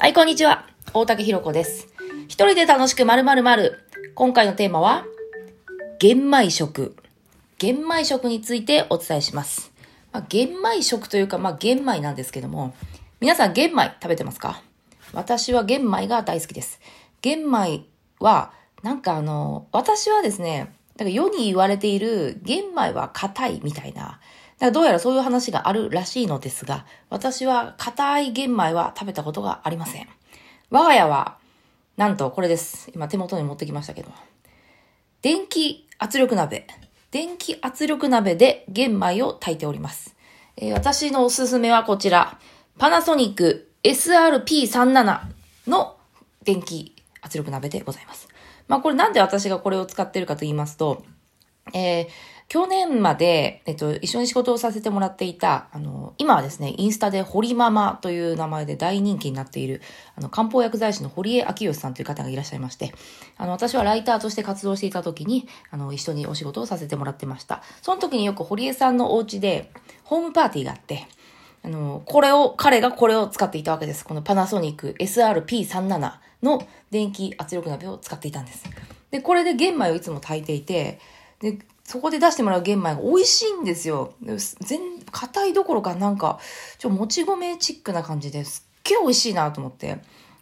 はい、こんにちは。大竹ひろ子です。一人で楽しくまるまるまる。今回のテーマは、玄米食。玄米食についてお伝えします。まあ、玄米食というか、まあ、玄米なんですけども、皆さん玄米食べてますか？私は玄米が大好きです。玄米は、なんかあの、私はですね、なんか世に言われている玄米は硬いみたいな、らどうやらそういう話があるらしいのですが、私は硬い玄米は食べたことがありません。我が家は、なんとこれです。今手元に持ってきましたけど。電気圧力鍋。電気圧力鍋で玄米を炊いております。えー私のおすすめはこちら。パナソニック SRP37 の電気圧力鍋でございます。まあこれなんで私がこれを使ってるかと言いますと、えー去年まで、えっと、一緒に仕事をさせてもらっていた、あの、今はですね、インスタで堀ママという名前で大人気になっている、あの、漢方薬剤師の堀江明義さんという方がいらっしゃいまして、あの、私はライターとして活動していた時に、あの、一緒にお仕事をさせてもらってました。その時によく堀江さんのお家で、ホームパーティーがあって、あの、これを、彼がこれを使っていたわけです。このパナソニック SRP37 の電気圧力鍋を使っていたんです。で、これで玄米をいつも炊いていて、で、そこで出してもらう玄米が美味しいんですよ。全、硬いどころかなんか、ちょ、もち米チックな感じですっげえ美味しいなと思って、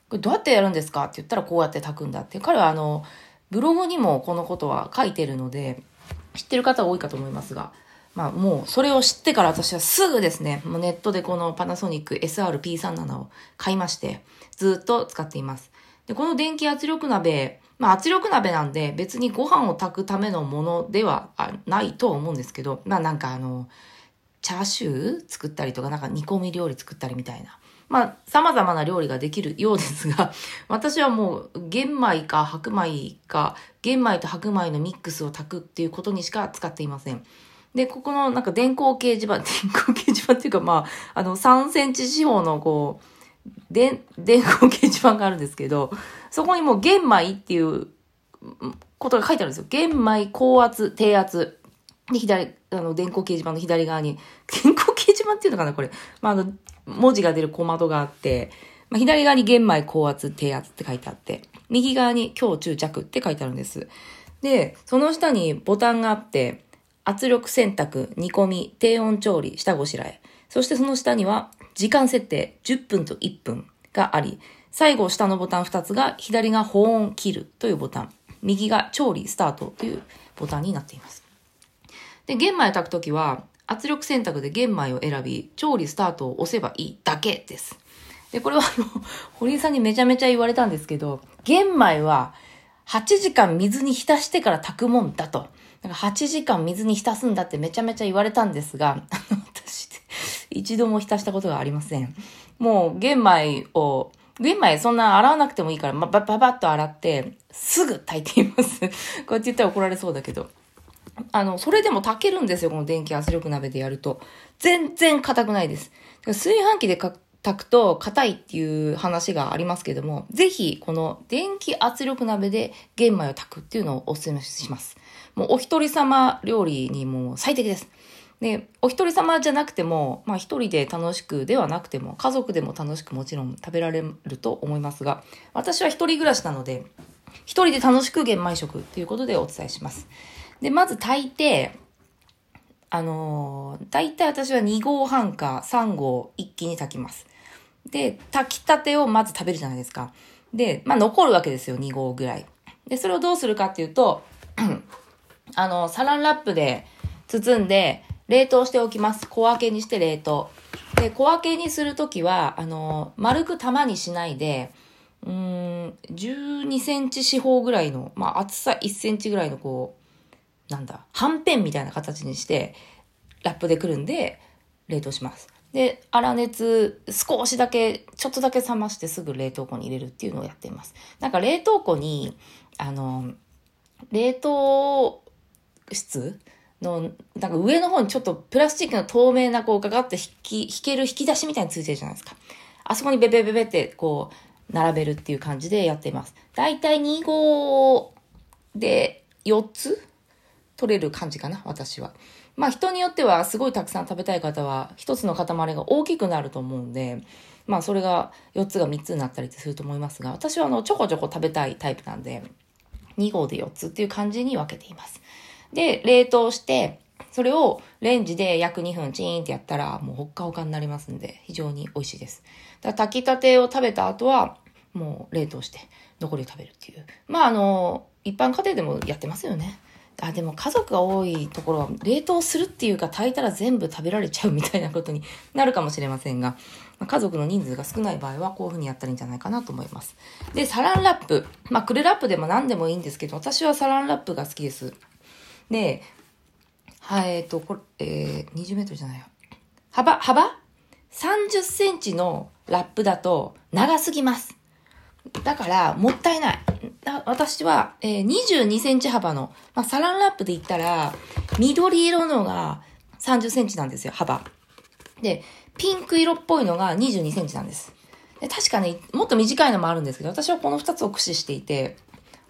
これどうやってやるんですか？って言ったらこうやって炊くんだって。彼はあの、ブログにもこのことは書いてるので、知ってる方多いかと思いますが、まあもうそれを知ってから私はすぐですね、もうネットでこのパナソニック SRP37 を買いまして、ずっと使っています。で、この電気圧力鍋、まあ圧力鍋なんで別にご飯を炊くためのものではないと思うんですけど、まあなんかあの、チャーシュー作ったりとか、なんか煮込み料理作ったりみたいな。まあ、様々な料理ができるようですが、私はもう、玄米か白米か、玄米と白米のミックスを炊くっていうことにしか使っていません。で、ここのなんか電光掲示板、電光掲示板っていうかまあ、あの3センチ四方のこう、電、電光掲示板があるんですけど、そこにもう玄米っていうことが書いてあるんですよ。玄米、高圧、低圧。で、左、あの、電光掲示板の左側に、電光掲示板っていうのかな、これ。まあ、あの、文字が出る小窓があって、まあ、左側に玄米、高圧、低圧って書いてあって、右側に強中弱って書いてあるんです。で、その下にボタンがあって、圧力選択、煮込み、低温調理、下ごしらえ。そしてその下には、時間設定、10分と1分があり、最後下のボタン2つが、左が保温切るというボタン、右が調理スタートというボタンになっています。で、玄米を炊くときは、圧力選択で玄米を選び、調理スタートを押せばいいだけです。で、これは、堀井さんにめちゃめちゃ言われたんですけど、玄米は8時間水に浸してから炊くもんだと。だから8時間水に浸すんだってめちゃめちゃ言われたんですが、一度も浸したことがありません。もう玄米を、玄米そんな洗わなくてもいいから、ま、ばばばっと洗って、すぐ炊いています。こうやって言ったら怒られそうだけど。あの、それでも炊けるんですよ、この電気圧力鍋でやると。全然硬くないです。炊飯器で炊くと硬いっていう話がありますけども、ぜひこの電気圧力鍋で玄米を炊くっていうのをお勧めします。もうお一人様料理にも最適です。で、お一人様じゃなくても、まあ一人で楽しくではなくても、家族でも楽しくもちろん食べられると思いますが、私は一人暮らしなので、一人で楽しく玄米食っていうことでお伝えします。で、まず炊いて、あのー、大体私は2合半か3合一気に炊きます。で、炊きたてをまず食べるじゃないですか。で、まあ残るわけですよ、2合ぐらい。で、それをどうするかっていうと、あの、サランラップで包んで冷凍しておきます。小分けにして冷凍。で、小分けにするときは、あの、丸く玉にしないで、うん、12センチ四方ぐらいの、まあ厚さ1センチぐらいのこう、なんだ、はんぺんみたいな形にして、ラップでくるんで、冷凍します。で、粗熱、少しだけ、ちょっとだけ冷ましてすぐ冷凍庫に入れるっていうのをやっています。なんか冷凍庫に、あの、冷凍室の、なんか上の方にちょっとプラスチックの透明なこうかかって引き、引ける引き出しみたいについてるじゃないですか。あそこにベベベベってこう、並べるっていう感じでやっています。だいたい2合で4つ取れる感じかな、私は。まあ人によってはすごいたくさん食べたい方は一つの塊が大きくなると思うんで、まあそれが4つが3つになったりすると思いますが、私はあのちょこちょこ食べたいタイプなんで、2合で4つっていう感じに分けています。で、冷凍して、それをレンジで約2分チーンってやったらもうほっかほかになりますんで非常に美味しいです。だから炊きたてを食べた後はもう冷凍して残りを食べるっていう。まああの、一般家庭でもやってますよね。あ、でも家族が多いところは冷凍するっていうか炊いたら全部食べられちゃうみたいなことになるかもしれませんが、家族の人数が少ない場合はこういうふうにやったらいいんじゃないかなと思います。で、サランラップ。まあ、クルラップでも何でもいいんですけど、私はサランラップが好きです。で、はい、えっと、これ、えー、20メートルじゃないよ。幅、幅 ?30 センチのラップだと長すぎます。だから、もったいない。私は、えー、22センチ幅の、まあ、サランラップで言ったら、緑色のが30センチなんですよ、幅。で、ピンク色っぽいのが22センチなんです。で確かね、もっと短いのもあるんですけど、私はこの2つを駆使していて、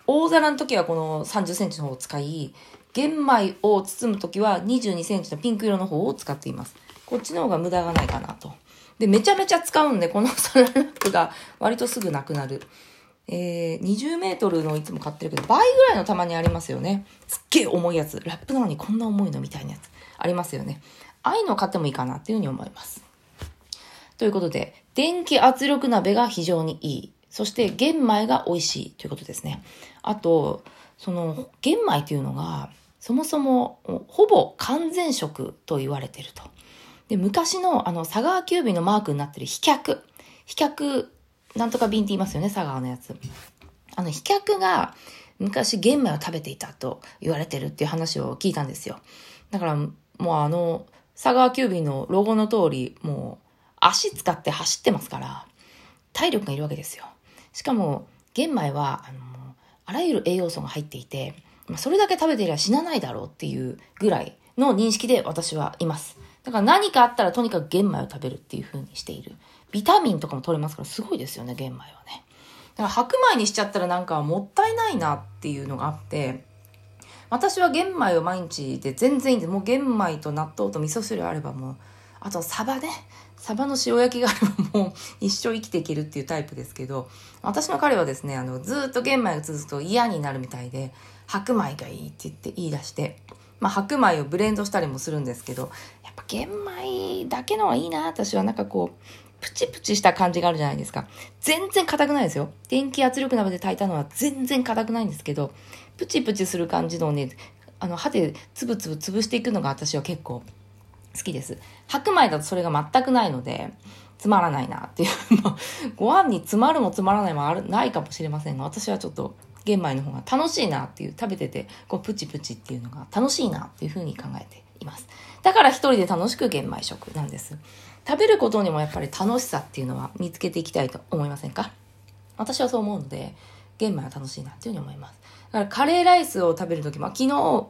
大皿の時はこの30センチの方を使い、玄米を包む時は22センチのピンク色の方を使っています。こっちの方が無駄がないかなと。で、めちゃめちゃ使うんで、このサランラップが割とすぐなくなる。えー、20メートルのいつも買ってるけど、倍ぐらいのたまにありますよね。すっげえ重いやつ。ラップなのにこんな重いのみたいなやつ。ありますよね。ああいうのを買ってもいいかなっていうふうに思います。ということで、電気圧力鍋が非常にいい。そして玄米が美味しいということですね。あと、その玄米というのが、そもそもほぼ完全食と言われてると。で、昔のあの佐川急便のマークになってる飛脚。飛脚なんとか便って言いますよね、佐川のやつ。あの、飛脚が昔玄米を食べていたと言われてるっていう話を聞いたんですよ。だから、もうあの、佐川急便のロゴの通り、もう足使って走ってますから、体力がいるわけですよ。しかも、玄米は、あの、あらゆる栄養素が入っていて、まあ、それだけ食べていれば死なないだろうっていうぐらいの認識で私はいます。だから何かあったらとにかく玄米を食べるっていう風にしている。ビタミンとかも取れますからすごいですよね、玄米はね。だから白米にしちゃったらなんかもったいないなっていうのがあって、私は玄米を毎日で全然いいんです。もう玄米と納豆と味噌汁あればもう、あとサバね。サバの塩焼きがあればもう一生生きていけるっていうタイプですけど、私の彼はですね、あの、ずっと玄米が続くと嫌になるみたいで、白米がいいって言って言い出して、まあ白米をブレンドしたりもするんですけど、やっぱ玄米だけのはいいな、私はなんかこう、プチプチした感じがあるじゃないですか。全然硬くないですよ。電気圧力鍋で炊いたのは全然硬くないんですけど、プチプチする感じのね、あの歯でつぶつぶ潰していくのが私は結構好きです。白米だとそれが全くないので、つまらないなっていう。ご飯に詰まるも詰まらないもあるないかもしれませんが、私はちょっと玄米の方が楽しいなっていう、食べてて、こうプチプチっていうのが楽しいなっていうふうに考えています。だから一人で楽しく玄米食なんです。食べることにもやっぱり楽しさっていうのは見つけていきたいと思いませんか？私はそう思うので、玄米は楽しいなっていうふうに思います。だからカレーライスを食べるとき、ま昨日、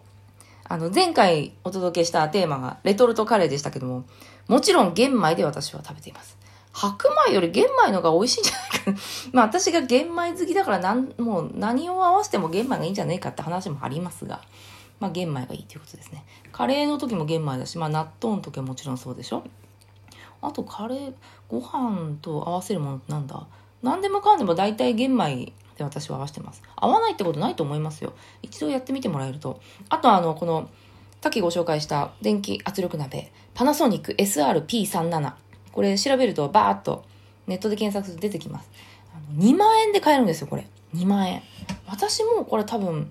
あの前回お届けしたテーマがレトルトカレーでしたけども、もちろん玄米で私は食べています。白米より玄米のが美味しいんじゃないか。まあ私が玄米好きだからなん、もう何を合わせても玄米がいいんじゃねえかって話もありますが、まあ玄米がいいということですね。カレーの時も玄米だし、まあ納豆の時はもちろんそうでしょ。あとカレー、ご飯と合わせるものってなんだ？何でもかんでも大体玄米で私は合わせてます。合わないってことないと思いますよ。一度やってみてもらえると。あとあの、この、さっきご紹介した電気圧力鍋、パナソニック SRP37。これ調べるとバーっとネットで検索すると出てきます。あの2万円で買えるんですよ、これ。2万円。私もこれ多分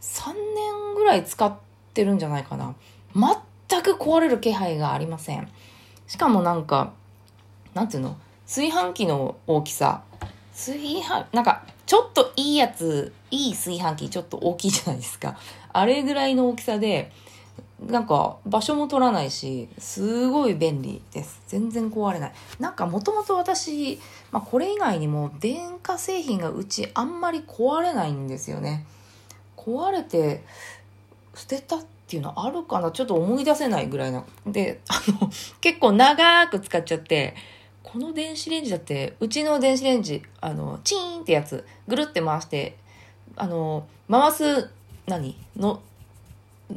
3年ぐらい使ってるんじゃないかな。全く壊れる気配がありません。しかもなんか、なんていうの？炊飯器の大きさ。炊飯、なんか、ちょっといいやつ、いい炊飯器ちょっと大きいじゃないですか。あれぐらいの大きさで、なんか場所も取らないし、すごい便利です。全然壊れない。なんかもともと私、まあこれ以外にも電化製品がうちあんまり壊れないんですよね。壊れて捨てたっていうのあるかな？ちょっと思い出せないぐらいな。で、あの、結構長く使っちゃって、この電子レンジだって、うちの電子レンジ、あの、チーンってやつ、ぐるって回して、あの、回す、何？の、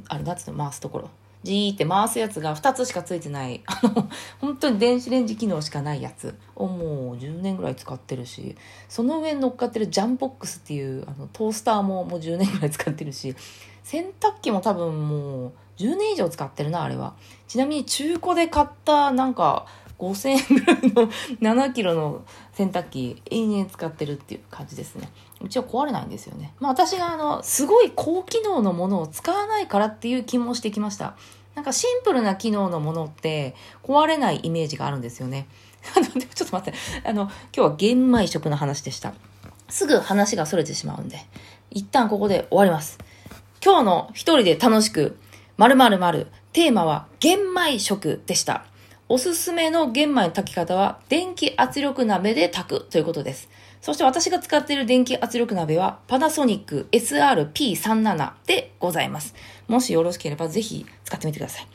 あれ、なんつうの、回すところ。じーって回すやつが2つしかついてない、あの、本当に電子レンジ機能しかないやつをもう10年ぐらい使ってるし、その上に乗っかってるジャンボックスっていうあのトースターももう10年ぐらい使ってるし、洗濯機も多分もう10年以上使ってるな、あれは。ちなみに中古で買ったなんか5000円ぐらいの7キロの洗濯機延々使ってるっていう感じですね。うちは壊れないんですよね。まあ私があの、すごい高機能のものを使わないからっていう気もしてきました。なんかシンプルな機能のものって壊れないイメージがあるんですよね。ちょっと待って。あの、今日は玄米食の話でした。すぐ話が逸れてしまうんで、一旦ここで終わります。今日の一人で楽しく、〇〇〇、テーマは玄米食でした。おすすめの玄米の炊き方は、電気圧力鍋で炊くということです。そして私が使っている電気圧力鍋は、パナソニック SRP37 でございます。もしよろしければぜひ使ってみてください。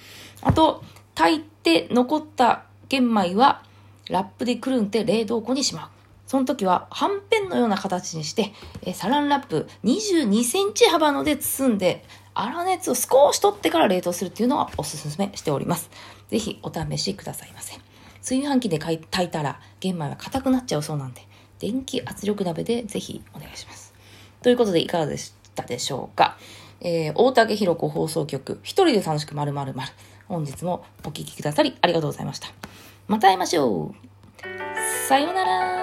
あと、炊いて残った玄米は、ラップでくるんで冷凍庫にしまう。その時は、はんぺんのような形にして、えサランラップ22センチ幅ので包んで、粗熱を少し取ってから冷凍するっていうのはおすすめしております。ぜひお試しくださいませ。炊飯器で炊いたら玄米は硬くなっちゃうそうなんで、電気圧力鍋でぜひお願いします。ということでいかがでしたでしょうか？えー、大竹ひろ子放送局、一人で楽しくまるまるまる。本日もお聴きくださりありがとうございました。また会いましょう。さようなら。